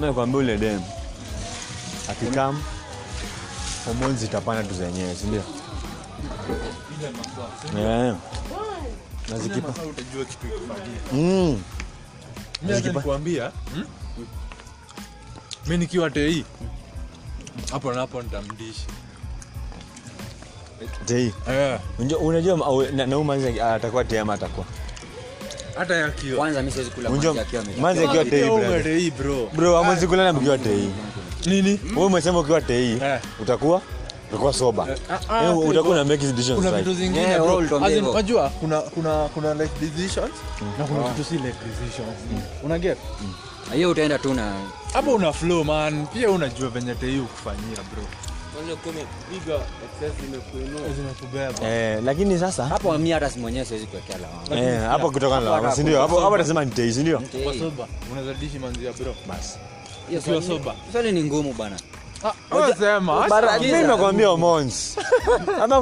nakwambia ule dem akikam homoni zitapanda tu zenyewe si ndio? na zikipa Sasa utajua kitu ikifanyia. mm. Hmm? mi nikiwa tei hapo napo nitamdishi tei Eh, unajua unajua au- na- na huyu manzi atakuwa tei ama atakuwa hata yakiwa kwanza mi siwezi kula manzi akiwa amekaa. manzi akiwa tei brother. tei bro? Bro amwezi kulala mkiwa tei. Nini? Wewe umesema ukiwa tei Eh. utakuwa utakuwa soba ah, ah, Yaani utakuwa na make decisions kuna vitu zingine bro. wewe unajua kuna kuna kuna like decisions? Na kuna vitu si like decisions. Una get? Hiyo utaenda tu na hapo una flow man. Pia unajua venye tei ukufanyia bro eh, lakini sasa hapo mimi hata si mwenyewe siwezi kuwekea lawama. Eh, hapo kutokana na lawama, si ndio? hapo hapo nasema ni tei si ndio? Kwa soba unaweza dishi manzia bro. Basi. Hiyo ukiwa soba. swali ni ngumu bana. Ah, sema, mimi ama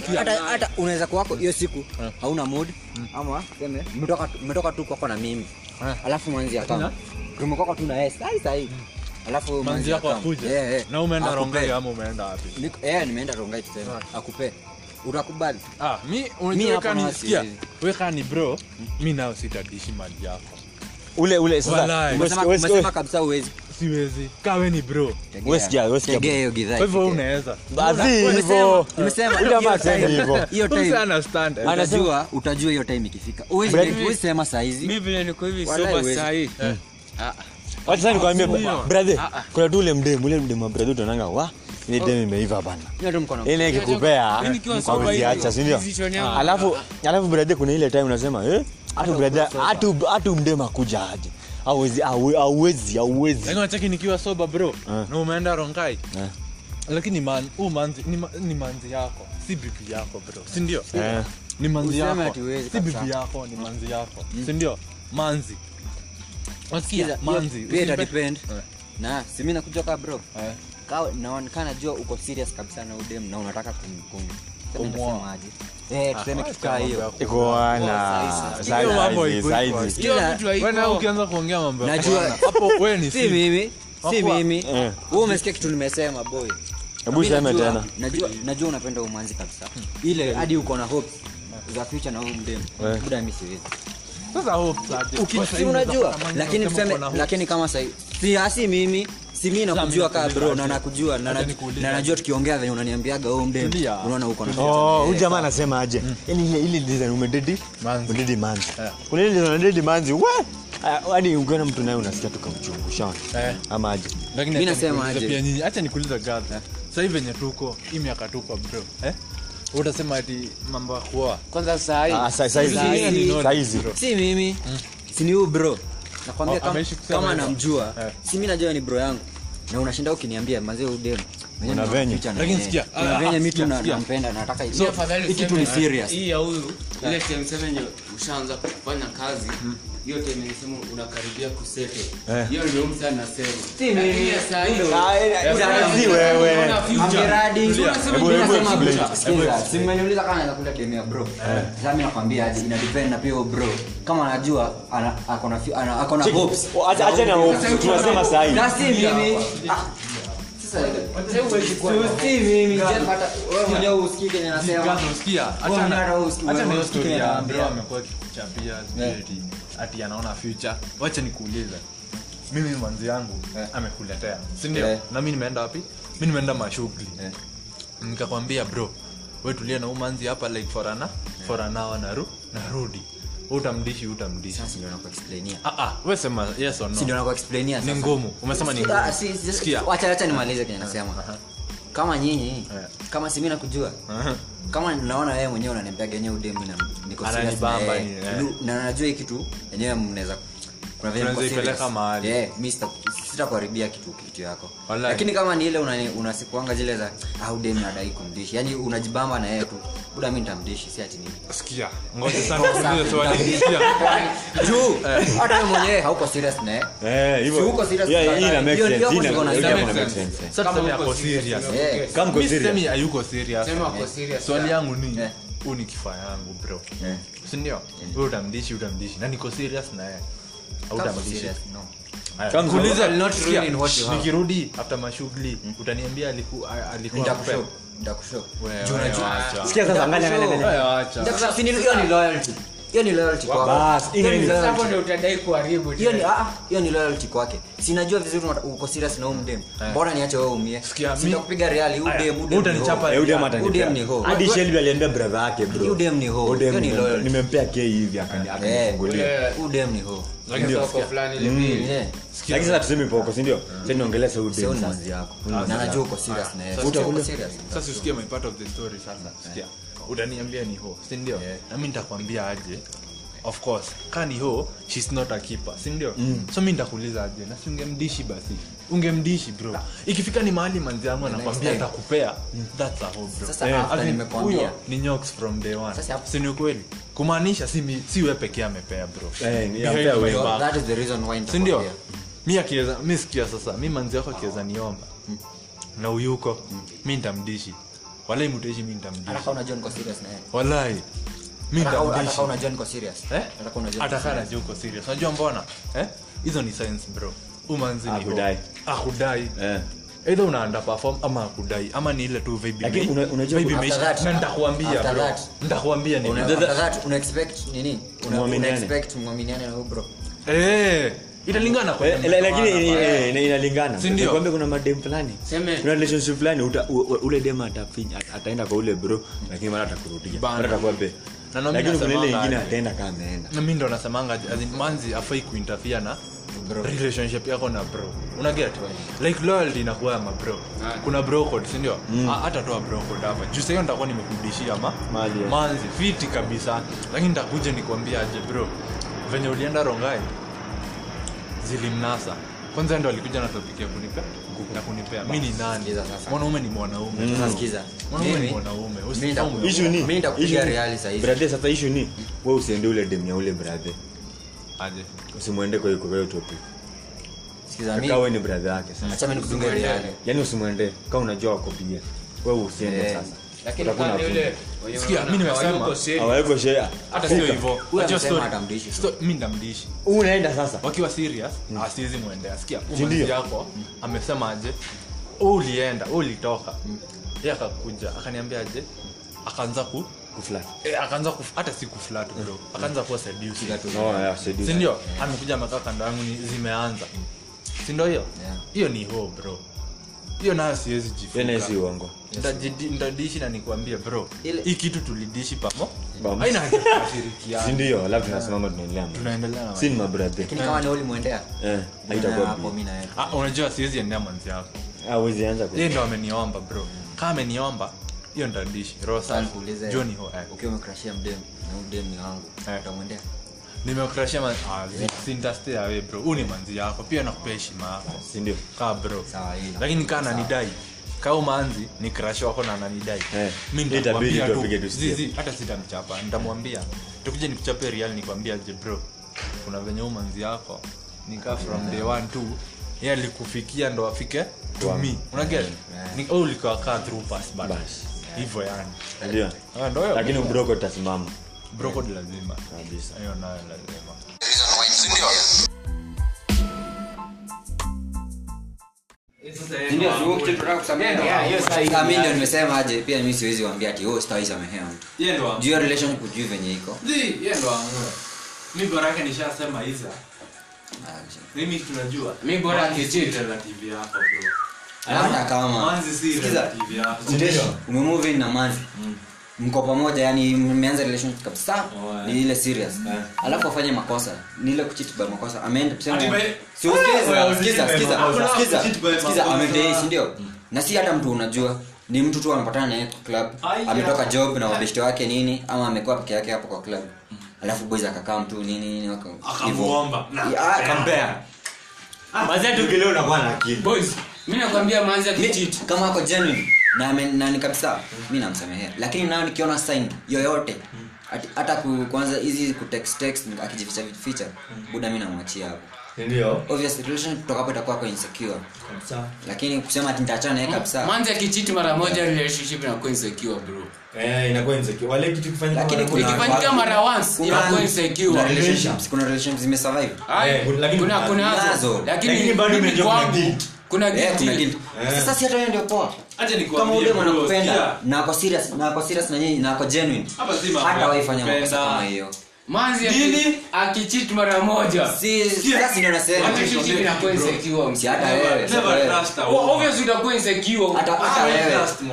kuna hata hata unaweza kuwako hiyo siku. Hauna mood. Ama seme mmetoka tu- tu kwako na mimi. Eh. Alafu mwanzi akam tumekwako tu na yeye sai sai alafu manzi yako akuja Yeah, yeah. na umeenda rongai ama umeenda wapi? Niko- eh, nimeenda rongai tuseme akupe. Utakubali ah, mi unajua bro nao sitadishi mali yako. Ule ule sasa umesema kabisa uwezi siwezi. Kawe ni bro. Hivyo unaweza. Utajua hiyo time ikifika. Huwezi- sema saizi. Huwezi. sahii. Wacha nikwambie brother kuna tu ule mdemu ule mdemu wa brother unaonanga wa ile demu imeiva bana. Hiyo tu mkono ile ikikupea Mimi nikiwa si ndio? alafu alafu brother kuna ile time unasema eh hatu brother hatu hatu mdemu akuja aje hauwezi hauwezi hauwezi lakini unacheki nikiwa soba bro na umeenda rongai Eh. lakini man, uh, manzi ni, ni manzi yako si bibi yako bro si ndio Eh. ni manzi yako si bibi yako ni manzi yako mm. sindio manzi Unasikia? Manzi pia ita depend. Eh. na simi nakuja ka bro Eh. Naonekana jua uko serious kabisa na udem na unataka kum- Eh, ukianza kuongea mambo ya Najua- kufanya, hapo wewe ni si si mimi si mimi. Eh. umesikia kitu nimesema boy. Hebu najua- tena. najua najua unapenda umanzi kabisa. Ile hadi uko na hope za future na huyu mdem muda mi siwezi. Sasa unajua lakini tuseme lakini kama sahii si asi mimi si mi nakujua kaa bro na nakujua na najua tukiongea venye unaniambiaga u mde Tulia. unaona uko Oh, huyu yeye. jamaa anasema aje? ili ile ile design umededi? Manzi. Umededi manzi. Eh. Kuna ile design manzi. We! Ah, Hadi ukiona mtu naye unasikia tu kamchungu, shaona. Eh. Ama aje? Acha nasema aje. acha nikuulize gadhi sasa hivi venye tuko hii miaka tuko bro eh utasema ati mambo ya kuoa kwanza sahii Ah, si mimi si ni huyu bro nakwambia Oh, kama, kama namjua Eh. si mi najua ni bro yangu. Na unashinda ukiniambia mazee udem Una venye. Lakini sikia, kuna venye mi tu sikia, na- sikia. nampenda nataka hii. ni serious. hii ya huyu ile ushaanza kufanya kazi hiyo time unakaribia kusete Eh. hiyo ndio mtu anasema Si mimi. sasa Ah, eh, eh, si wewe. Unasema Hebu- hebu. Sikiza, si mmeniuliza kama naweza kula demia bro sasa mimi nakwambia aje ina depend na pia bro kama anajua ako na ako na hopes Oh, acha- na hopes Tunasema sahi. na si mimi Ah, sasa mimi acha na- bro amekuwa akikuchapia. Ati anaona future. Wacha nikuulize. Mimi manzi yangu Yeah. amekuletea. Sindio? Yeah. na mi nimeenda wapi? Mi nimeenda mashughuli. Yeah. nikakwambia bro we tulia na hapa like forana yeah. for an naru narudi. Utamdishi utamdishi. Sasa ndio nakuexplainia. Ah ah yes or no? Ni ngumu. Umesema ni Ah, ngumu. wacha wacha nimalize kenye nasema kama nyinyi Yeah. kama simi nakujua kama naona wewe mwenyewe unaniambia genyewe udemu na niko na eh. Najua hii kitu enyewe mnaweza kuna Tunaweza mko serious. yeah mimi sita- sitakuharibia kitu kitu yako. Wallahi. lakini kama ni ile una- zile za au demu nadai kumdishi. Yani unajibamba na yeye tu. Buda mimi nitamdishi si ati nini? Sikia ngoja sana kuuliza swali. sikia. Juu hata wewe mwenyewe hauko serious na yeye. Eh, hivyo. Si uko serious Yeah, ina make sense. ina- make sense. sasa tuseme ako serious. Kama uko Mimi serious. sisemi hayuko serious. Sema uko serious swali yangu ni huu ni kifaa yangu bro. Eh. sindio Wewe utamdishi utamdishi. Na niko serious na yeye. Autamdishi Serious, no. Kuuliza, nikirudi afte mashughuli utaniambia aliku- a- alikuwa Hiyo ni loyalty hiyo ni kwako. Hiyo ah, hiyo ni loyalty kwake. Sinajua vizuri uko serious na huyu mdem mbona niache wewe umie? Sitakupiga reali huyu dem huyu dem ni utanichapa. Eh, Huyu dem ni ho. hadi Shelby aliambia brother yake bro. Huyu dem ni ho. Hiyo ni loyalty. nimempea k hivi akanifungulia. huyu dem ni ho lakini sasa tuseme poko si ndio? Sasa niongelea sasa huyu dem ni sasa mwanzi yako na najua uko serious na yeye. Sasa Uko utakula- serious. sasa usikie my part of the story sasa. Sikia utaniambia ni ho sindio yeah. nami nitakwambia aje. Of course ka ni ho shes not a keeper sindio so mi nitakuuliza aje na si ungemdishi basi? Ungemdishi bro. Ikifika ni mahali manzi yangu anakwambia time. atakupea that's aho ho bro. Sasa Eh, ni nyox from day one. Sini si ni ukweli? Kumaanisha si, si we pekee amepea bro. Eh, sindio mi akiweza mi sikia sasa mi manzi yako akiweza niomba. Na uyuko mi ntamdishi walai mutaishi mi Hata ntamdishi kama unajua niko serious na yeye. Walai mi Hata hata kama unajua niko serious. Eh? Hata kama unajua hata niko kaa serious. serious. Unajua mbona? Eh? hizo ni science bro. Umanzi ni Hakudai. ho. akudai Eh. either una underperform ama akudai ama ni ile tu vibe Lakini unajua vibe after na nitakuambia bro. that- ni Una- expect nini? Una expect muaminiane na bro. Eh, Eh, lakini mmeelewana, eh, bro. eh, inalingana. Si kuna madem fulani. Kuna relationship fulani ule dem ataenda kwa ule bro lakini mara atakurudia. Mara mimi lakini kuna ile ingine ataenda kama ameenda. Na ndo nasemanga manzi afai kuinterfere na Bro. relationship yako na bro. Unaget like loyalty inakuwa ya mabro. Ah. kuna bro code si ndio? Ah, toa bro hapa. Juu sasa nitakuwa nimekurudishia ma eh. manzi fiti kabisa. Lakini nitakuja nikwambia aje bro? Venye ulienda rongai zilimnasa. Kwanza ndo alikuja na topic ya kunipea na kunipea mi ni nani? Mwanaume ni mwanaume. Sasa sikiza. Mwanaume ni mwanaume. Mimi issue ni Mimi nitakupiga reali saa hizi. brother sasa issue ni wewe usiende ule dem ya ule brother. Aje. Usimwende kwa hiyo topic. Sikiza mimi. wewe ni brother yake sasa. Acha mimi nikudunge reali. Yani usimwende. Kama unajua wako pia. Wewe usiende Eh. sasa Lakini unaenda sasa. Wakiwa serious asiwezi mwendea. Sikia Si yako amesema aje "Wewe ulienda ulitoka. Ye akakuja akaniambia aje akaanza ku eh, akaanza hata si kuflat bro. Akaanza kuwa seduce. No yeah seduce. Si ndio? Amekuja amekaa kando yangu zimeanza. Sindo hiyo? Hiyo ni ho bro hiyo nayo siwezi uongo. Nitajidi- na nikwambie bro hii kitu tulidishi pamo. Bam. aina haja si ndio? Alafu tunasimama tunaendelea tunaendelea si ni mabrother. Lakini kama ni ulimwendea? Eh haitakuwa hapo mimi na yeye Ah, unajua siwezi endea mwanzi yako. Ah uwezi anza ku yeye ndo ameniomba bro. Kama ameniomba hiyo ntadishi roho ho eh. ukiwa umecrashia mdem na mdem ni wangu Eh. utamwendea nimekukrashia man ah, zi- sintastay bro. Huu ni manzi yako. Pia nakupea heshima yako. Si kaa bro. Lakini kaa nanidai. Kaa umanzi ni crash wako na nanidai. Mi itabidi nitakwambia tu. tu apige tu step. zizi hata sitamchapa. Nitamwambia. Tukuja nikuchape real nikwambia je bro. Kuna venye huu manzi yako nikaa from day one tu. Ye alikufikia ndo afike to unaget Yeah. Ni- au ulikuwa kaa through pass but hivyo yani. Ndio. Ndo hiyo. lakini ubroko utasimama brokod lazima. Kabisa. Hiyo nayo lazima. Ndio, nimesema aje pia mi siwezi wambia ati oh sitawai samehea mtu. Juu ya relationship ujui venye iko. Mi nishasema mimi tunajua. Mi bora yako hata kama na manzi mko pamoja yani mmeanza relationship kabisa. Ni ile serious. Alafu afanye makosa. Ni ile kuchit by makosa. Ameenda tuseme Si usikize, Wewe sikiza, sikiza, sikiza, sikiza, amedate, ndio? Na si hata mtu unajua. Ni mtu tu anapatana naye kwa club. Ametoka job na wabeshte wake nini ama amekuwa peke yake hapo kwa club. Alafu boys akakaa mtu nini nini Akamuomba. Ah, compare mazee tukileo unakuwa na akili boys mimi nakwambia manzi Mi- kama ako genuine na nani na ni kabisa mi namsamehea lakini nayo nikiona sign yoyote hata ku- kwanza hizi akijificha ficha buda mi namwachia hapo. Hapo itakuwa kwa insecure. Kabisa. Lakini kusema ati nitaachana kabisa. Manzi akichiti mara moja relationship inakuwa insecure bro. Eh inakuwa insecure. Wale kitu kifanyika Lakini kuna- ikifanyika mara once Kuna- inakuwa kuna relationships kuna relationships zimesurvive. Ai, Eh, lakini kuna kuna- nazo. lakini Lakini bado mimi umejua kuna Eh, guilt. sasa si hata wewe ndio poa. Kama ule mwanakupenda na kwa serious na ako serious na nyinyi na kwa genuine. Hata waifanya makosa kama hiyo. Manzi Nini? mara moja. Si sasa ndio nasema. Relationship inakuwa insecure. si hata wewe si hata Never wewe. trust a Well, woman. obviously utakuwa insecure. Hata hata wewe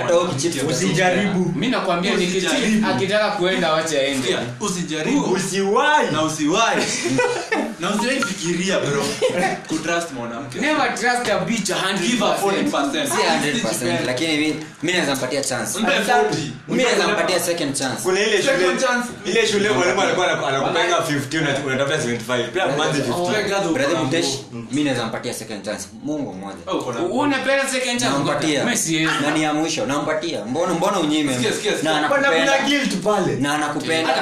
hata wewe usijaribu. mi nakwambia nikicheat akitaka kuenda wacha aende. Usijaribu. Usiwahi. na usiwahi na usiwahi fikiria bro. Kutrust mwanamke. Never trust a bitch give her 100% 40% si 100% lakini mimi mi naweza mpatia chance. Mpe 40. mi naweza mpatia second chance. Kuna ile shule ile shule mwalimu alikuwa anaku- 50 una- unatafuta 75 pia mwanzo 50 brother Mutesh mimi naweza mpatia second chance. Mungu mmoja. Uone pera second chance? Nampatia. Mimi na ni ya mwisho. Nampatia. Mbona mbona unyime? Na anakupenda guilt pale. Na hata anakupenda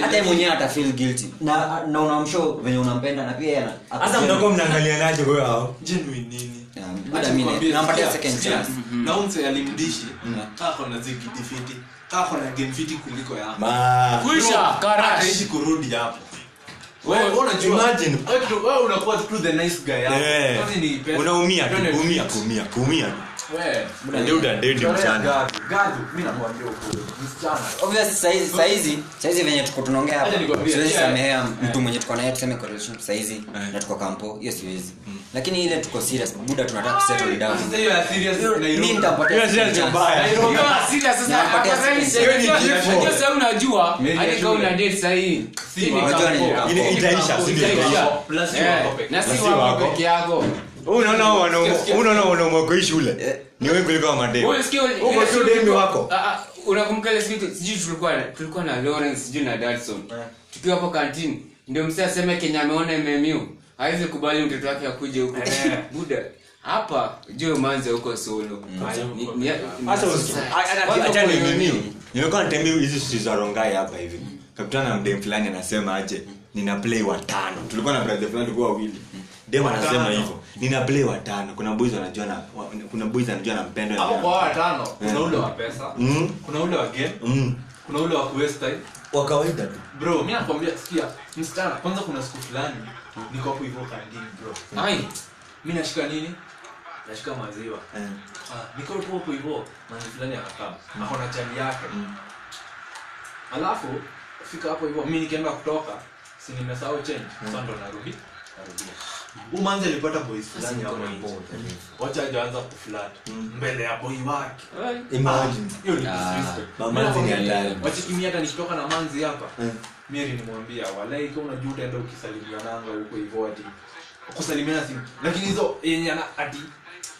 hata mwenyewe ata feel guilty. Na na unamshow venye unampenda na pia hasa mnakuwa mnaangalianaje kwa hao? Genuine nini? Yeah, mimi nampatia second chance. Na umse alimdishi kako na zigidi fiti. Kaa kona game fiti kuliko yako. Kuisha, kurudi hapo. Wewe- Wewe unajua- imagine. wewe unakuwa tu the nice guy hapo. Kazi ni pesa. unaumia Twende kuumia kuumia kuumia Saizi venye tuko tunaongea hapa Acha nikwambie, siwezi yeah. samehea mtu mwenye tuko naye tuseme kwa saizi na tuko kampo hiyo siwezi. Lakini ile tuko serious buda tunataka kusettle down. Sasa hiyo ya serious Nairobi. mimi nitampatia unajua- hadi kama una date sahihi itaisha, na si wako peke yako unaona wanaume kwa hii shule. Ni wewe kuliko wa mademu Wewe sikia, ile Huko sio siku demi tulikuwa- wako. Ah, ah, unakumbuka ile siku sijui tulikuwa tulikuwa na Lawrence sijui na Dadson tukiwa hapo kantini ndio msee aseme Kenya ameona MMU hawezi kubali mtoto wake akuje huko. Buda. Hapa juu manze huko solo. Nimekuwa natembea hizi streets za Rongai hapa hivi. Kapitana na mdem fulani anasema aje nina play watano tulikuwa na brother fulani tulikuwa wawili. Dem anasema hivyo nina play watano kuna boys wanajua na kuna boys anajua na mpendo hapo kwa watano kuna ule wa pesa. Mm. Kuna ule wa game. Mm. Kuna ule wa kuwaste time wa kawaida tu. Bro mimi nakwambia sikia msichana kwanza kuna siku fulani niko hapo hivyo kandini bro. Ai, mimi nashika nini? Nashika maziwa. Eh. Ah, niko hapo hivyo maziwa fulani akakaa ako na chali yake. Alafu fika hapo hivyo mimi nikaenda kutoka si nimesahau change. Sasa ndo narudi narudia huu manzi alipata boys fulani hapo hivyo wacha ajaanza kuflat. Mbele ya boy wake. Imagine. Hiyo ni Ah, disrespect. mamanzi ni hatari. wacha wachikimi hata nikitoka na manzi hapa. Mimi nimwambia walai kama unajua utaenda ukisalimiananga huko hivyo ati kusalimiana simu lakini hizo yenye ana ati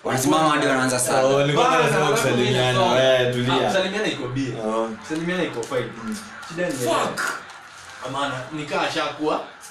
wanasimama hadi wanaanza sana. Kusalimiana. wewe Ah, tulia. Kusalimiana iko bie Oh. kusalimiana iko fine. Shida ni fuck! Amana nikaa ashakuwa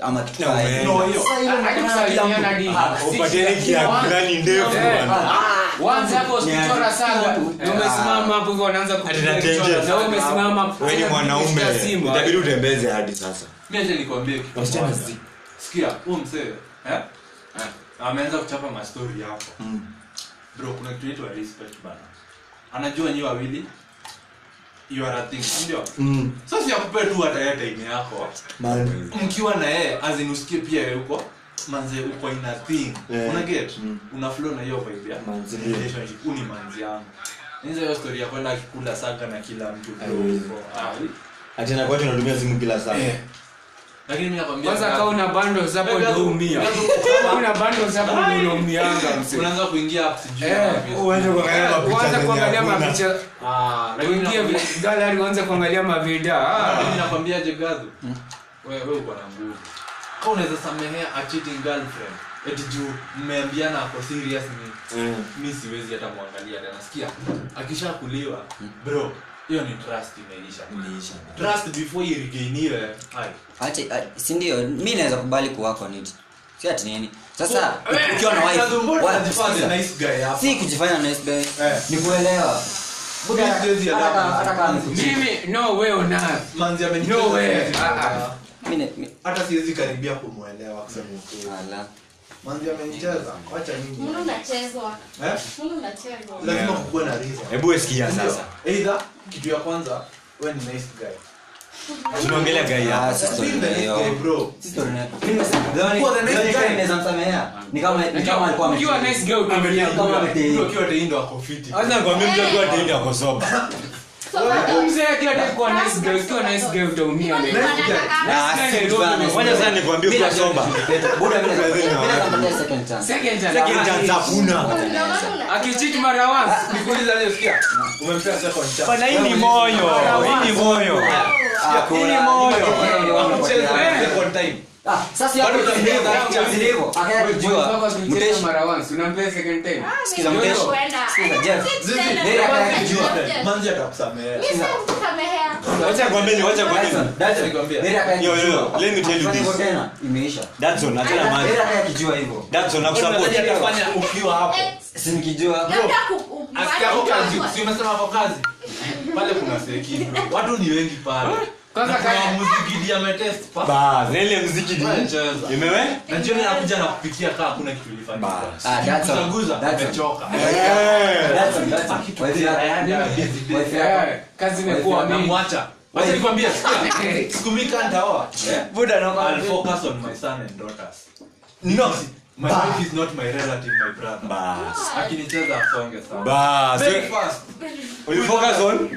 ama kila mtu- kusalimiana di. Ah, Eh, tena mwanaume. itabidi utembeze hadi sasa. Sikia huu msee eh? ameanza kuchapa mastori hapo. Bro kuna kitu inaitwa respect bana. Anajua nyi wawili you thing ndio? Sasa yakupea tu hata yeye time yako. Man. mkiwa na yeye azin usikie pia yeye uko manze uko ina thing. Yeah. una get? Una flow na hiyo vibe ya manze relationship. Uni ni manzi yangu. Hizo hiyo story ya kwenda kikula saga na kila mtu. Bro ah, ati nakuwa tunatumia simu kila saa. Eh. Lakini mimi nakwambia Kwanza kama una bundles hapo ndio umia. Kama bundles hapo ndio unaumianga msee. unaanza kuingia hapo sijui Eh, uanze kuangalia mapicha Uanze kuangalia mapicha. Ah, Uingie gallery uanze kuangalia mavida. Ah. mimi nakwambiaje gadhu wewe wewe uko na nguvu. Kama unaweza samehea a cheating girlfriend eti juu mmeambiana ako serious ni mi siwezi hata mwangalia tena. Sikia akishakuliwa bro hiyo ni trust imeisha. Imeisha. trust before iregainiwe hai. Acha si ndio? Mi naweza kubali kuwako nit si ati nini. Sasa ukiwa na wife wa- nice guy hapa? si kujifanya nice guy. Eh. ni kuelewa Ah, mi- hata siwezi karibia kumwelewa kusema ukweli ala. amenicheza. Acha mimi. Mbona unachezwa? eh Mbona unachezwa? lazima kukuwe na reason hebu sikia sasa either kitu ya kwanza wewe ni nice guy tunaongelea gai ya sasa. guy, bro Sisi guy. ni kama ni kama alikuwa ukiwa nice Mtu akiwa teindo ako fiti hata nakwambia mtu akiwa tendo ako soba mzee akiwa dai nice girl ukiwa nice girl utaumia akicheat mara once hii ni moyo. Hii ni moyo. Hii ni moyo. Ah, sasa hapo kujua, Wako akicheza mteshi- mara once unampea second time Sikiza, mteshi. Sikiza, Jeff. Zizi. Yeye tena. manzi atakusamehea Mimi sikusamehea. wacha kwambeni wacha kwambeni Dyson, Dyson, Nikwambia. Yo, yo, let me tell you this. hivyo tena, imeisha. Datson achana Yeye akaja kujua hivyo. Datson nakusupport Unadhani ukiwa hapo Eh, Si nikijua. asikia hapo kazi si umesema hapo kazi pale kuna seki watu ni wengi pale Na kuna na ile mziki na nakuja na kupikia kaa hakuna kitu. Ah, Eh. Eh, kazi imekuwa namwacha wacha nikwambie. Sikia, siku mimi kaa nitaoa Buda, naomba- I'll focus on my son and daughters. No. My wife is not my relative my brother. Bas akinicheza asonge sana. Bas very fast. Ulifocus on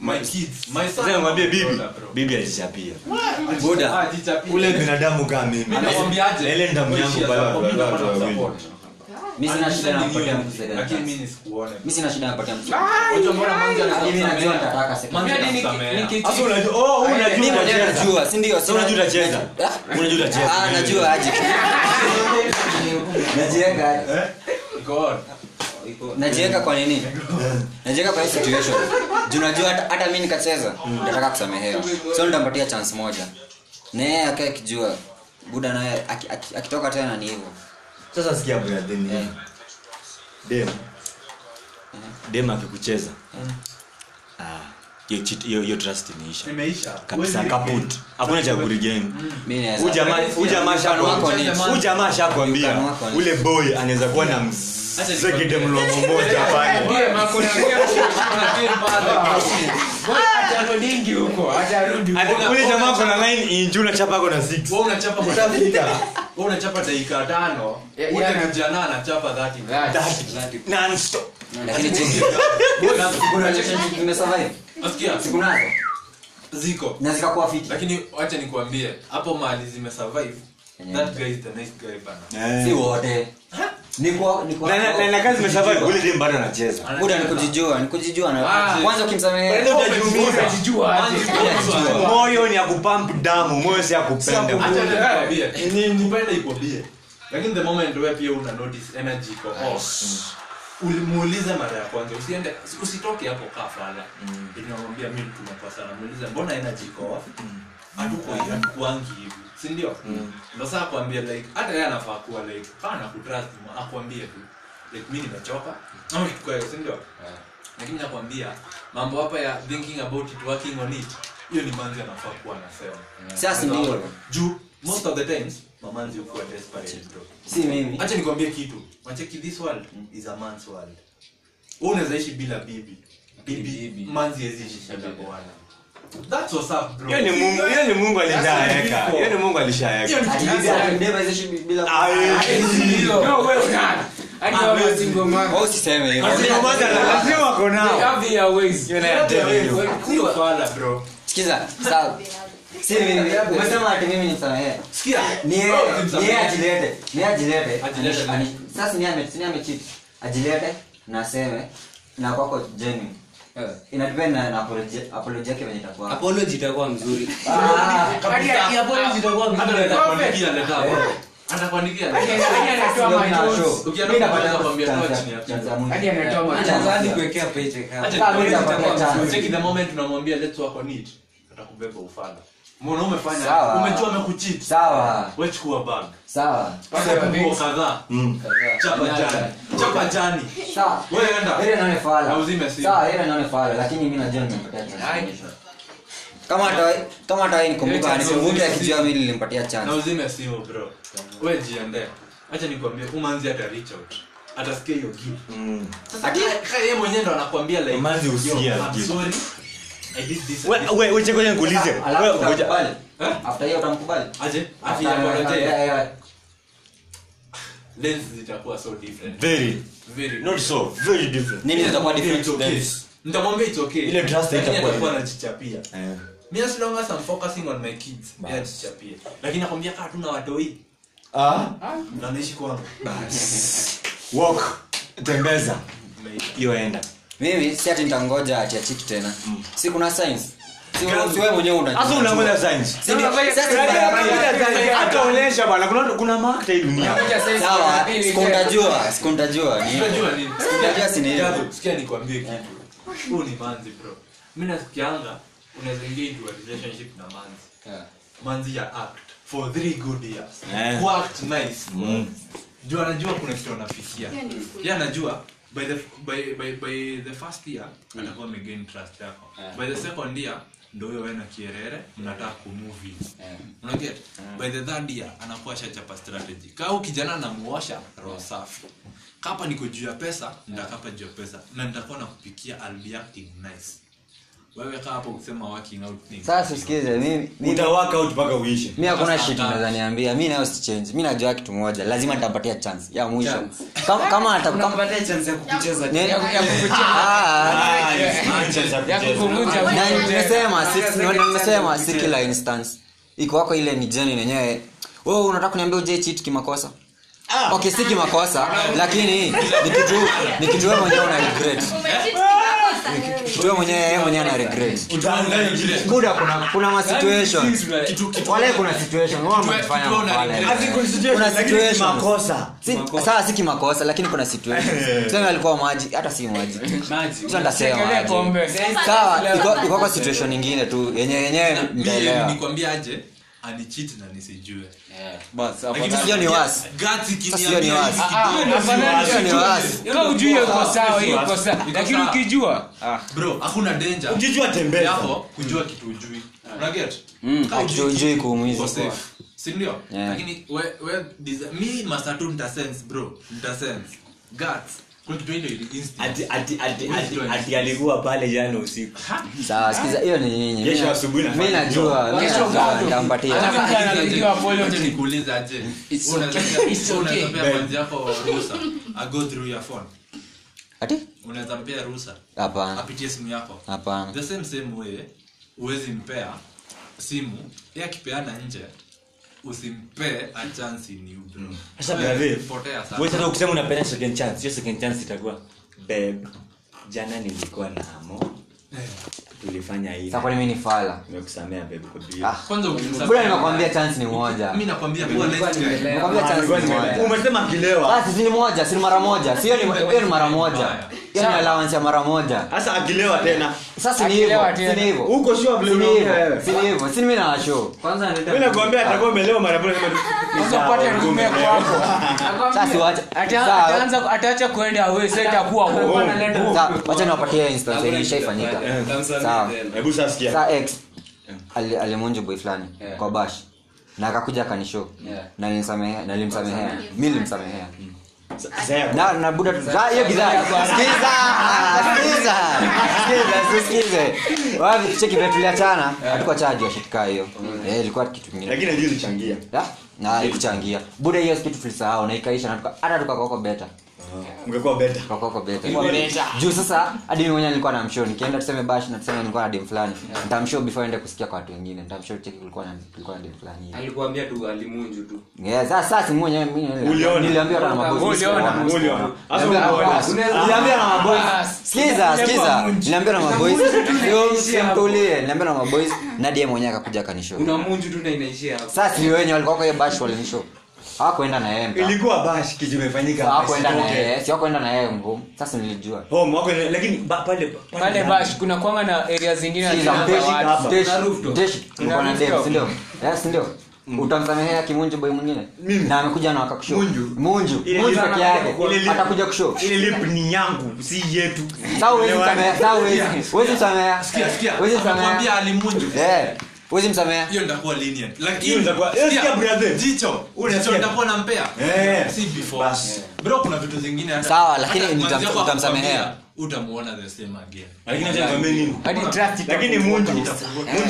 my kids my son sasa bibi bibi alichapia Buda. Ah, ule binadamu kama mimi Mimi ile ndamu yangu Wewe pale share watu- support, watu mimi wawili. support. Mimi sina shida na kupatia mtu Lakini mimi nisikuone. Mimi sina shida na kupatia mtu. Unajua mbona manzi anaweza najua nitataka second Manzi Mimi hadi anakusamea. niki- niki- Sasa unajua oh unajua Mimi mwenyewe najua, si ndio? Sasa unajua utacheza Ah? unajua utacheza Ah, najua aje. Najiweka. Iko on. Najiweka kwa nini? Najiweka kwa hii situation. Juu najua hata, hata mi nikacheza nataka kusamehewa. So nitampatia chance moja. Na yeye akae kijua buda naye aki- aki- akitoka tena ni hivyo. Sasa sikia brother ni Eh. dem dem akikucheza. Ah hiyo hiyo hiyo trust imeisha. Imeisha. kabisa kaput. hakuna cha kurigeni mi jamaa- huyu jamaa Mfano wako ni- shakwambia- ule boy anaweza kuwa na moja huko? Jamaa line inju na unachapa matafika. Wewe unachapa dakika tano. Ule kijana anachapa 30. That. non stop lakini cheki. Kuna relationship zimesurvive Nasikia? siku nazo Ziko. na zikakuwa fiti. Lakini wacha nikwambie, hapo mali zimesurvive. That guy is the nice guy bana. si wote ni bado anacheza na Ah. kwanza ukimsamehe Ndio utajiumiza. Unajijua aje? moyo ni akupamp damu moyo si ya kupenda Acha nikwambie. Kupenda iko bie. Lakini the moment wewe pia una notice energy iko off. Ulimuulize mara ya kwanza usiende usitoke hapo kaa fala. Tunamwambia mimi tumekosana. Muulize mbona energy iko off? Hatuko hivi, hatukuangi hivi. Si ndio? Ndio sasa like hata yeye anafaa kuwa like kama nakutrust akwambie tu. Like mimi nimechoka. Ama kitu kwa hiyo, sindio? Lakini nakwambia mambo hapa ya thinking about it working on it. Hiyo ni manzi anafaa kuwa anasema. sasa ndio juu most of the times mamanzi hukuwa desperate bro si mimi. Acha nikwambie kitu. Wacheki this world is a man's world. Wewe unaweza ishi bila bibi. Bibi manzi hawezi ishi bila bwana that's what's up bro. Hiyo ni mungu hiyo ni mungu alishaweka hiyo ni mungu. Alishaweka atakudeva hizo shi bila No, wewe una. Hadi wao single mother. Wewe usiseme hivyo Lazima moja na They have their ways. hiyo na ya devil. sio fala bro. Sikiza sawa. Umesema ati mimi ni ni usimsamehe. yeye ajilete. Ni ajilete. Ajilete. Sasa ni ame ni ame cheat ajilete na na kwako genuine apology apology itakuwa. Mzuri. Kuwekea paycheck. Hapo. The moment unamwambia let's work on it. Atakubeba ufala mbona umefanya? Sawa. umejua amekucheat sawa. Wewe chukua bag sawa. Pasa nguo kadhaa. Chapa jani. Chapa jani. Sawa. Wewe enda. Ile naone fala. Uzime simu. sawa ile naone fala. Lakini mimi najua nimempatia chance. Kama hata kama hata nikumbuka nikumbuke akijua mimi nilimpatia na uzime simu bro. Wewe jiandae. Acha nikwambie umanzi ata reach out atasikia hiyo gift. Mm. sasa yeye mwenyewe ndo anakuambia like Umanzi gift. sorry I did this We- we- we- ngoja nikuulize. after hiyo utamkubali aje After- eh, lens zitakuwa so different Very. very Not so. Very different. nini zitakuwa different It's okay. nitamwambia it's okay Ile trust anajichapia Eh. me as long as I'm focusing on my kids Bas. yeye lakini nakwambia kaa tuna watoi Ah, na naishi kwangu walk. Tembeza. Hiyo enda. Mimi si ati nitangoja ati achiki tena. Si kuna signs si kuna science. Sikuntajua sikuntajua ni unajua nini. Sikuntajua si ni hivyo. Jago, sikia nikwambie kitu. Huu ni manzi bro. Mi nasikianga unaweza engage wa relationship na manzi. Manzi ya act. For three good years. Kuact nice Mm. juu anajua kuna kitu anafikia. Ye anajua by the, by, by, by the first year atakuwa amegain trust yako. By the second year ndio huyo wewe na kierere mnataka kumove unaget by the third year anakuwa shachapa strategy. Kama kijana anamuosha roho safi. Kapa niko juu ya pesa nitakapa juu ya pesa. Na nitakuwa nakupikia I'll be acting nice wewe kaa hapo kusema working out things sasa usikize mimi mimi work out mpaka uishe. mi hakuna shit naweza niambia mi nayo si change. Mi najua kitu moja. Lazima nitapatia chance. Ya mwisho. Kama kama ata- chance ya kukucheza ya kukucheza. Ah, Ah, yes. ya kukuvunja na nimesema si- nimesema si kila instance. Iko wako ile ni jeni yenyewe. Wewe unataka kuniambia uje cheat kimakosa? Okay si kimakosa lakini ni kitu ni kitu wewe mwenyewe una regret wewe mwenyewe mwenyewe ana regret buda kuna kuna ma situation. kitu kitu wale kuna situation wao wamefanya wale. Kuna situation makosa. si sawa si kimakosa lakini kuna situation. Alikuwa maji hata si maji. Sio nitasema Chekelea sawa iko iko kwa situation nyingine tu. Yenye yenyewe mtaelewa. nikwambia aje anichit na nisijue. Lakini Ah, ukijua bro hakuna danger. Ukijua tembeza. hapo kujua kitu ujui unaget Mm, kuumiza. lakini we we mi bro. Nitasense guts alikuwa pale jana usiku. sawa sikiza hiyo ni nyinyi Kesho asubuhi na- mimi najua mimi najua nitampatia. Hata mtu anapigiwa apology. Aje. Unaweza- okay. It's unaweza okay. pea manzi yako ruhusa? A go through your phone. Ati? Unaweza mpea ruhusa? Hapana. Apitie simu yako? Hapana. The same same way uwezi mpea simu ye akipeana nje usimpe a chance in you bro Sasa Wewe potea sana. wewe sasa ukisema unapenda second chance, hiyo second chance itakuwa babe. Jana nilikuwa na amo. Eh, Tulifanya hivi. sasa kwani mimi ni fala Nimekusamea babe kwa bill. ah kwanza ukimsafiri- bora nimekwambia chance ni moja Mimi nakwambia kuwa next time. nimekwambia chance ni moja Umesema akilewa. basi si ni moja si mara moja sio ni hiyo ni mara moja hiyo ni allowance ya mara moja. Sasa akilewa tena. sasa ni hivyo ni hivyo. Huko sure vile unaongea si hivyo. Si mimi na show. Kwanza Mimi nakwambia atakuwa umelewa mara moja kama Kwanza upate kwako. sasa siwache. ataanza ataacha kwenda away sasa itakuwa home. Wacha niwapatie instance yenye ishaifanyika. Sawa. Hebu sasa sikia. saa x ali- alimunju boy fulani kwa bash. Na akakuja akanishow. Yeah. na nilimsamehea na na na buda hiyo bidhaa sikiza sikiza. Sikiza sikize wapi cheki vile tuliachana. Alikuwa chaji wa shitka hiyo. Eh ilikuwa kitu kingine. Lakini ndio ilichangia na ilichangia buda hiyo kitu tulisahau na ikaisha na hata tukakoko beta Juu sasa hadi mimi mwenyewe nilikuwa namshow. Nikienda tuseme bash na tuseme nilikuwa na dem fulani nitamshow before ende kusikia kwa watu wengine. Nitamshow cheki kulikuwa na kulikuwa na dem fulani hivi. tu alimunju tu. Yeah, sasa sasa si mwenyewe mimi niliambiwa na maboys Uliona. Uliona. Niliambiwa- na maboys. Sikiza sikiza niliambiwa na maboys. Inaishia niliambiwa na maboys na mwenyewe akakuja akanishow. Una tu na inaishia sasa si wenye walikuwa kwa hiyo bash walinishow hawakuenda na yeye ilikuwa bash kitu imefanyika. Hawakuenda na yeye si hawakuenda na yeye mvu sasa nilijua. Home, wako lakini ba- pale pale bash kuna kwanga na area zingine Si za watu. hapa. rooftop. Kuna na dem, ndio? Yes, ndio? Utamsamehea kimunju boy mwingine? Na amekuja na wakakushow Munju. munju. Munju peke yake. atakuja kushow ile lip ni yangu si yetu. Sasa huwezi msamehea sasa huwezi hiyo nitakuwa lenient. Lakini eh, sikia, sikia, brother. jicho. Jicho nitakuwa nampea Eh. si before. Bro kuna vitu zingine Sawa, lakini hata nitam- manzi yako utamsamehea. Utamuona the same again. Lakini acha nikwambie nini? Hadi trust lakini munju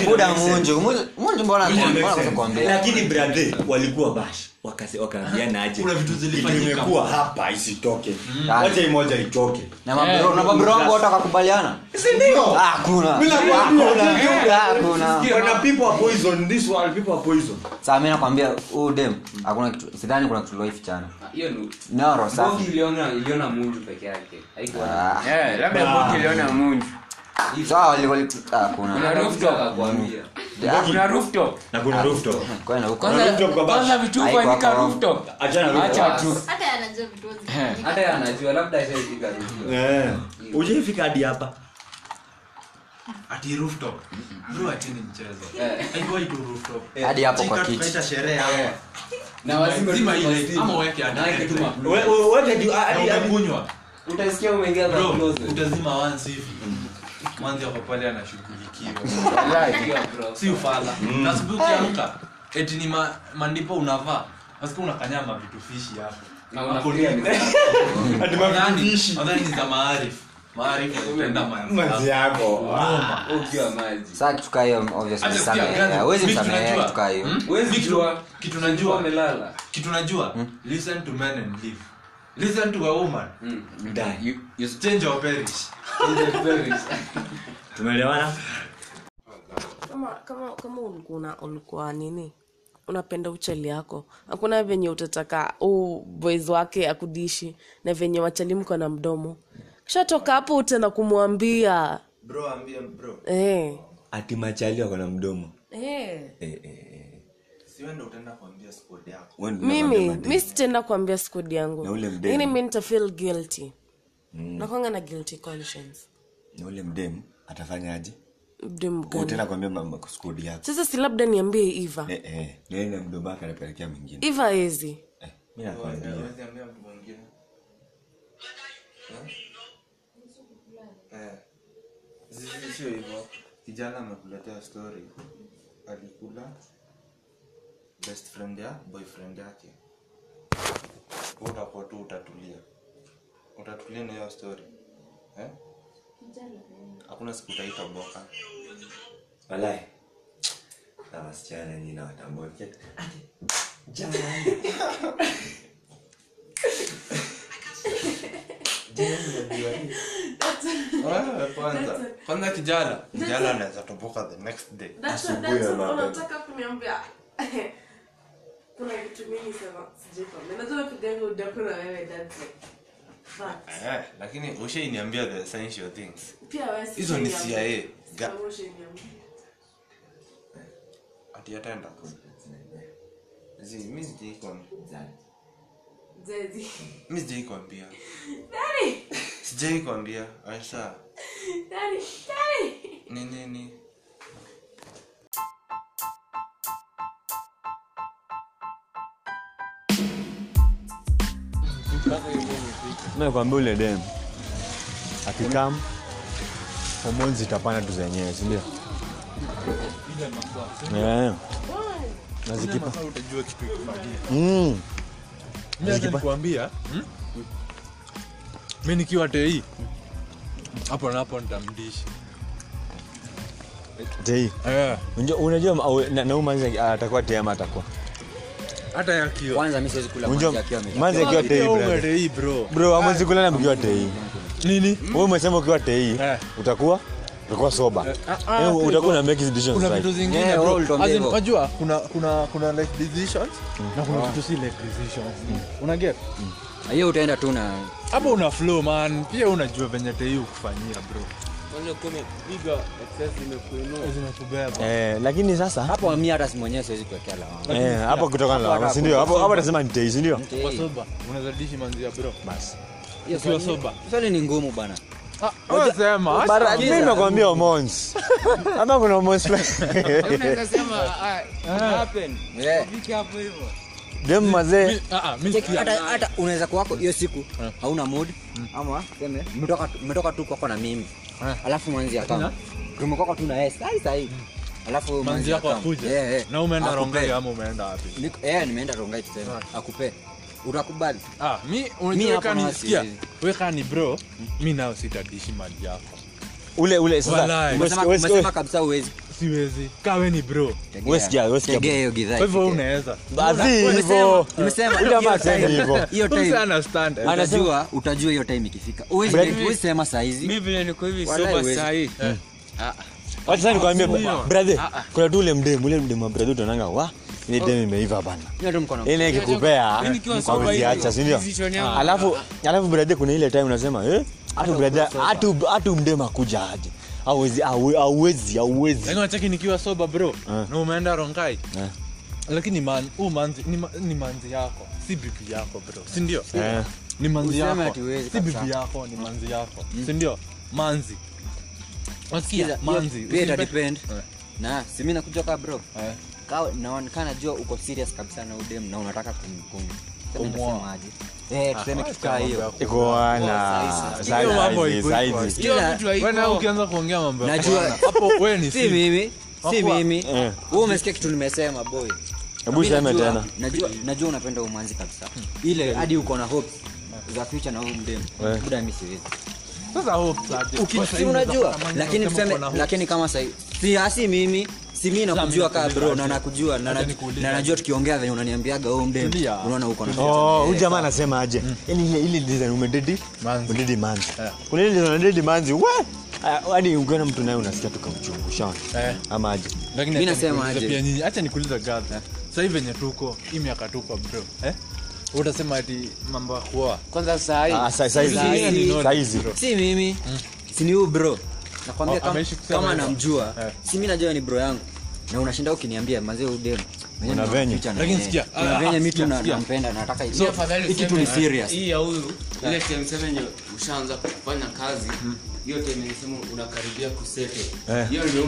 muda munju. Munju munju mbona mbona makes kuambia lakini brother walikuwa bash. Wakase wakaambiana aje. Kuna vitu zilifanyika. imekuwa hapa isitoke. Acha imoja itoke. Na mabro na mabro wangu wote wakakubaliana? Si ndio? Ah, hakuna. Hakuna. kuna people are poison this world people are poison sasa mimi nakwambia oh dem hakuna kitu sidhani kuna kitu loifichana hiyo ni noro safi. Iliona iliona munju peke yake. Haikuwa Eh, labda boki iliona munju sawa wali kuna Kuna rooftop. akakwambia. Kuna rooftop. Na kuna rooftop. Kwenda huko. Rooftop kwa bash. kwanza vitu Haiko hufanyika rooftop. Achana na acha tu. Hata anajua vitu hata anajua labda ashaipiga rooftop. eh. Ujifika hadi hapa? Ati rooftop. Bro achini mchezo. Eh. haikuwa itu rooftop. Hadi hapo kwa Chika kiti sherehe hapo na wazima Zima ile, ama weke hadi tu weke juu hadi hadi. utasikia umeingia kwa closet. utazima once hivi. Manzi hapo pale anashughulikiwa. Si ufala. Nasubuhi ukiamka eti ni ma, mandipo unavaa. Nasikia unakanyama vitu fishi hapo. Na unakulia ni za maarifu maarifu utaenda manzi manzi yako. yako ukiwa maji. Sasa kitu hiyo obviously Acha sikia, msamehea brother, huwezi mimi msamehea tunajua. kitu kaa hiyo? Huwezi Kitu- kitu najua umelala. Kitu najua listen to men and live. Listen to a woman. Die. change or perish tumeelewana? Kama kama kama ulikuwa ulikuwa nini? Unapenda uchali yako. Hakuna venye utataka u boys wake akudishi. Na venye wachali mko na mdomo kishatoka hapo utenda kumwambia. Bro ambie bro. Eh. ati machali wako na mdomo. Eh. eh utaenda kuambia squad yako? Wewe ndio unakwambia mimi mi sitenda kuambia skodi yangu. Lakini mi nitafeel guilty. Nakwanga na guilty conscience. Na ule mdem atafanya aje mdem gani tena kwambia mama skudi yako. Sasa si labda niambie iva. Eh eh. Mdomo wake anapelekea mwingine. Iva ezi eh nakwambia ambia mtu mwingine Zizi sio hivyo. Kijana amekuletea story. Alikula best friend ya boyfriend yake. Utakuwa tu utatulia. Utatulia na hiyo story. Eh? hakuna siku utaita boka. Walai na wasichana nyinyi na watambua jana kwanza. kwanza kijana. kijana anaweza toboka the next day. Unataka kuniambia. Kuna kitu mingi sema sijikwambia najua piganga udaku na wewe that's eh, lakini ushainiambia the essential things. Pia wewe si hizo ni. CIA. Mi sijaikwambia Zezi. mi sijaikwambia Daddy, aisha. Daddy, daddy. ni nini? Nakwambia ule dem akikam homoni zitapanda tu zenyewe sindio na kitu ikufanyia mm. Nikuambia? Hmm? mi nikiwa tei hapo na hapo nitamdishi tei Eh, unajua manzi atakuwa hata yakiwa kwanza mi siwezi kula unajua manzi akiwa amekaa. manzi akiwa tei Ukiwa brother. umetei, bro. Bro amwezi kulana mkiwa tei nini? Wewe umesema ukiwa tei Eh. utakuwa utakuwa soba ah, ah, Yaani hivyo. utakuwa na make decisions kuna vitu zingine bro. As in, unajua kuna kuna kuna like decisions? Na kuna vitu si like decisions. Una get? Hiyo utaenda tu na hapo una flow man. Pia unajua venye tei kufanyia bro. Eh, lakini sasa hapo mimi hata si mwenyewe siwezi kuwekea lawama. Eh, hapo kutokana na lawama, si ndio? hapo hapo nasema ni tei, si ndio? Kwa soba unaweza manzi ya bro. Basi Hiyo soba. swali ni ngumu bana mimi nimekwambia hormones ama kuna unaweza sema ah, what happened? Yeah. Fike hapo hivyo? Dem mazee. Hata hata unaweza kuwako hiyo siku hauna mood ama seme mmetoka tu- kwako na mimi. Alafu mwanzi akam tumekwako tu naye sai sahii alafu mwanzi yako akam akuja. Yeah, yeah. na umeenda rongai ama umeenda wapi? Eh nimeenda rongai tuseme akupe utakubali ah mi Mi unajua hapo kani na sikia siwezi. weka ni bro mi nao sitatishi mali yako. Ule sasa kabisa uwezi siwezi. Utajua hiyo time ikifika. Huwezi- Brad- huwezi sema saizi mi vile niko hivi Walai soba huwezi. sahii wacha sasa nikwambie Sio. brother kuna tu ule mdemu ule mdemu wa brother utananga wa ile demu imeiva bana ile ikikupea Mimi nikiwa soba hauwezi hivi, acha si ndio? alafu alafu brother kuna ile time unasema eh hatu brother hatu hatu mdemu akuja aje? Hauwezi hauwezi hauwezi. Lakini unacheki nikiwa soba bro na umeenda rongai Eh. lakini man, huu manzi ni, ni manzi yako si bibi yako bro si ndio? Eh. ni manzi yako si bibi yako ni manzi yako si ndio? Manzi. Wasikia manzi. pia depend. Eh. na si mimi nakuja ka bro. Eh. Ka- naonekana jua uko serious kabisa na udem na unataka kum- kum- sema Kumwoa. nitasemaje? Eh, tuseme kitu kaa hiyo. ukianza kuongea mambo ya Najua- kufanya, hapo wewe ni si si mimi si mimi. Eh. umesikia kitu nimesema boy. Hebu Mimi tena. najua najua unapenda umanzi kabisa. Ile hadi uko na hope za future na huu mdem. Eh. buda siwezi. Sasa hope aje. Uki- Kwa si sasa hivi unajua lakini tuseme lakini kama sahii si asi mimi si mi nakujua kaa bro na nakujua na najua tukiongea venye unaniambiaga wewe mde unaona uko na Oh, Eh, jamaa anasema aje? Yaani ile ile design umededi? Manzi. Manzi. Eh. Kuna ile design unadedi manzi. We! Ah, Hadi ukiona mtu naye unasikia tukamchungu shaona. Eh. Ama aje? Mimi nasema aje. pia nyinyi acha nikuulize gadha sasa hivi venye tuko hii miaka tuko bro eh utasema ati mambo ya kuoa kwanza sahii Ah, sa- saizi. Si mimi si ni huyu bro nakwambia Oh, kama, kama namjua Eh. si mimi najua ni bro yangu. Na unashinda ukiniambia mazee udem Una venye. Lakini sikia, kuna ah, venye mi tu na- nampenda nataka hii. Ni serious. hii ya huyu ile time seven yenye ushaanza kufanya kazi hiyo time inasema unakaribia kusete. Eh. hiyo ndio.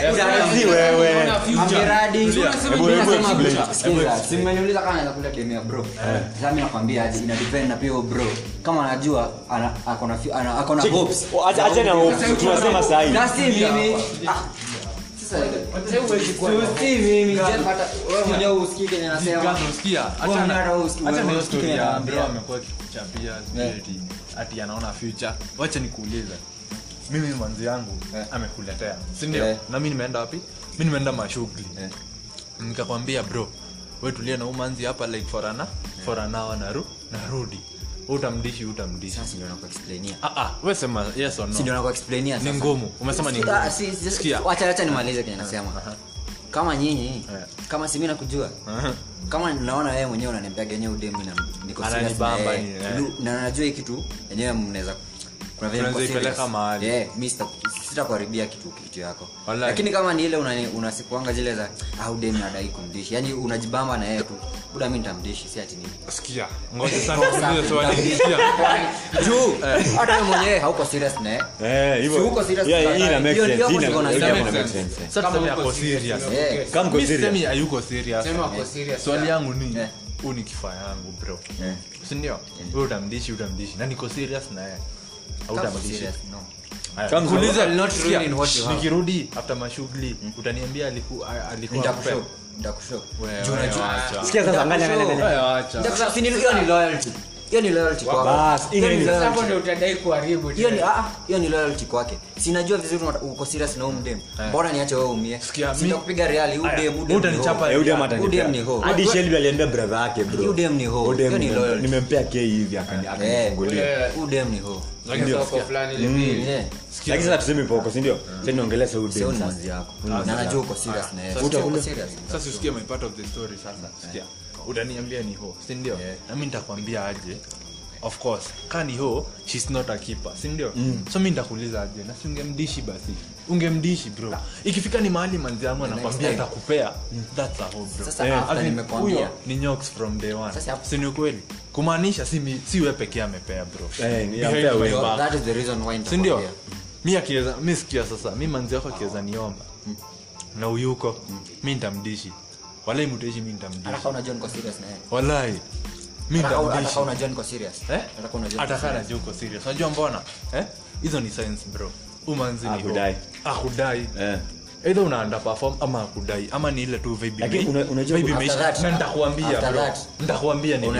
Lakini eh, eh, wewe. hebu nasema sikiza, si kama kula demu bro. Sasa mimi nakwambia aje ina depend na pia bro. Kama anajua akona ako na fi- ana- ako na Check. hopes. Acha- acha na hopes Tunasema sahi. na si mimi amekuwa Yeah. ati anaona future mimi manzi yangu amekuletea sindio Yeah. na mimi nimeenda wapi mi nimeenda mashughuli Yeah. nikakwambia bro wetulia na umanzi hapa like forana for naru narudi utamdishi utamdishi ah ah wewe sema yes or no. Ni ngumu. Umesema ni ngumu. ah, nimalize kenye nasema. Kama nyinyi yeah. kama simi nakujua uh-huh. kama naona wewe mwenyewe unaniambiaga yenyewe udemi na eh. Na najua hii kitu enyewe mnaweza kuna Tunaweza mimi sitakuharibia kitu kitu yako. Wallahi. lakini kama ni ile unasikuanga una zile za au demu nadai kumdishi. Yani unajibamba na yeye tu. Buda mimi nitamdishi si ati nini? Sikia ngoja sana nikuulize swali. Sikia. Juu hata wewe mwenyewe hauko serious na yeye. Eh, hivyo. Si uko serious Yeah, na- hii ina make sense. Hii ina- make sense. sasa tuseme yako serious. Kama Mimi serious. sisemi hayuko serious. Sema uko serious swali yangu ni huu ni kifaa yangu bro. Sindio wewe utamdishi utamdishi. Na niko serious na yeye. Hautamdishi. no. Kuuliza, nikirudi after mashughuli utaniambia alikuwa. Sikia sasa, angalia, angalia, ni loyalty hiyo ni loyalty kwako. Hiyo ni hii ni- loyalty. hapo ndio utadai kuharibu hiyo ni ah, hiyo ni loyalty kwake sinajua vizuri uko serious na huyu mdem mbona niache wewe umie sitakupiga real huyu dem huyu dem utanichapa Eh, atanipea. Udem ni ho. Hadi Shelby aliambia brother yake bro. Huyu dem ni ho. Hiyo ni loyalty. nimempea K hivi akanifungulia. Huyu dem ni ho. Lakini sasa tuseme poko, si ndio? Sasa niongelea sasa Sio udem ni sasa. mwanzi yako na najua uko serious na yeye Sasa Uko uta- serious. sasa usikie my part of the story sasa sikia utaniambia ni ho sindio yeah. nami nitakwambia aje? Of course. Kani ho shes not a keeper sindio mm. so mi ndakuuliza aje? Na si ungemdishi basi? Ungemdishi bro. Ikifika ni mahali manzi yangu anakwambia atakupea thats aho hoe bro. Sasa Eh, after as in, nimekwambia. huyo ni nyox from day one. Sini si ni ukweli? Kumaanisha si, si we pekee amepea bro. Eh, ni the reason why sindio mi akiweza mi sikia sasa mi manzi yako akiweza niomba. Na uyuko mi ntamdishi walai mutaishi mi Hata ntamdishi kama unajua niko serious na yeye. walai mi Hata hata unajua niko serious. Eh? Hata unajua hata niko kaa uko serious unajua mbona Eh? hizo ni science bro umanzi ni Hakudai. ho. akudai Eh. either una underperform ama akudai ama ni ile tu vibe Lakini unajua- vibe imeisha. na nitakuambia bro that- ni Una-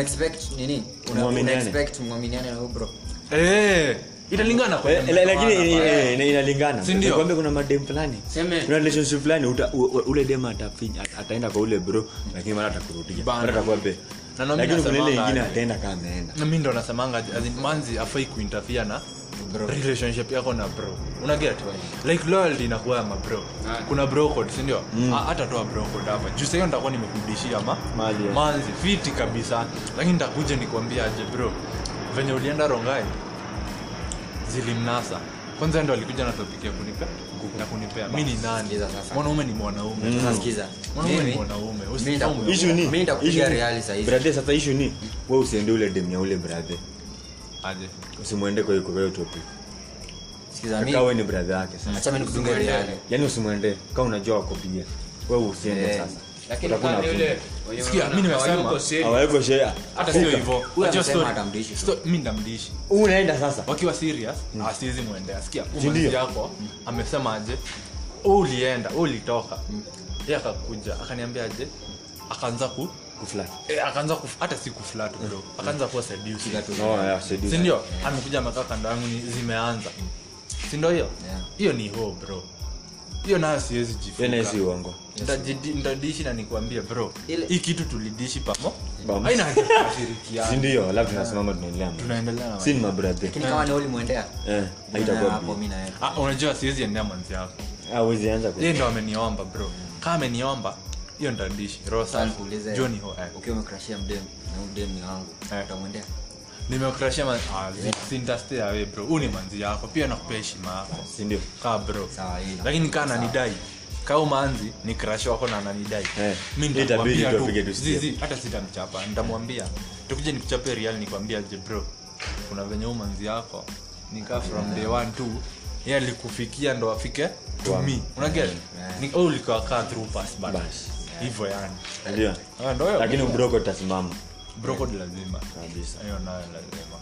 expect nini? Una- expect mwaminiane na huyu bro. Eh, italingana Eh, lakini eh, eh, inalingana. Kuna madem fulani. Kuna relationship fulani ule dem ataenda kwa ule bro lakini mara atakurudia. Mara atakuwa be Na ndio mimi lakini kuna ile ingine ataenda kama ameenda. Mi ndo nasemanga manzi afai kuinterfere na relationship yako na bro. Unaget like loyalty inakuwa ya mabro. Kuna bro sindio hata toa bro hapa. Juu sahiyo nitakuwa nimekudishia ma manzi fiti kabisa. Lakini nitakuja nikwambia aje bro? Venye ulienda rongai zilimnasa. Kwanza ndo alikuja na topic ya kunipea na kunipea. Mi ni nani? Mwanaume ni mwanaume. Sasa sikiza. mwanaume ni mwanaume. Mimi issue ni Mimi nitakupigia reali saa hizi. brother sasa issue ni wewe usiende ule dem ya ule brother. Aje. Usimwende kwa hiyo topic. Sikiza, mimi- wewe ni brother yake sasa. Acha mimi nikudunge reali. yani usimwende. Kama unajua wako pia. Wewe usiende Eh. sasa lakini yule Sikia, unaona nimesema- hawayuko share hata sio hivyo. Unajua amesema story? atamdishi tu. Sto- mi ndamdishi unaenda sasa. Wakiwa serious asiwezi mwendea. Sikia Si yako amesema ulienda ulitoka. Ye akakuja akaniambia aje akaanza ku eh, akaanza hata si kuflat bro. Akaanza kuwa amekuja amekaa kando yangu zimeanza. Si hiyo? Hiyo ni ho bro hiyo nayo siwezi uongo. Nitajidi- na nikuambia bro. Ile- hii kitu tulidishi pamo. Bam. aina haja si ndio? Alafu tunasimama tunaendelea tunaendelea si ni mabrother. Lakini kama ni ulimwendea, eh haitakuwa hapo mimi na yeye. Ah, unajua siwezi endea mwanzi yako. Ah uwezi anza ku yeye ndo ameniomba bro. Kama ameniomba hiyo ntadishi roho ho eh. ukiwa umecrashia mdem na mdem ni wangu, Eh. utamwendea? Nimekukrashia man ah, zi- sintastay away bro. Huu ni manzi yako. Pia nakupea heshima yako. Si kaa bro. Sawa, hilo. lakini kaa nanidai. Kaa manzi ni crash wako na nanidai. Eh, mi itabidi nitamwambia tu. tu tu zizi hata sitamchapa nitamwambia. Tukuja nikuchape real nikwambia je bro. Kuna venye huu manzi yako nikaa from day one tu. Ye alikufikia ndo afike to Wow. me. Unaget oh, ulikuwa kaa through pass but Bas. hivyo yani. Ndio. Ah, ndo hiyo. lakini ubroko utasimama brokod lazima. Kabisa. Hiyo nayo lazima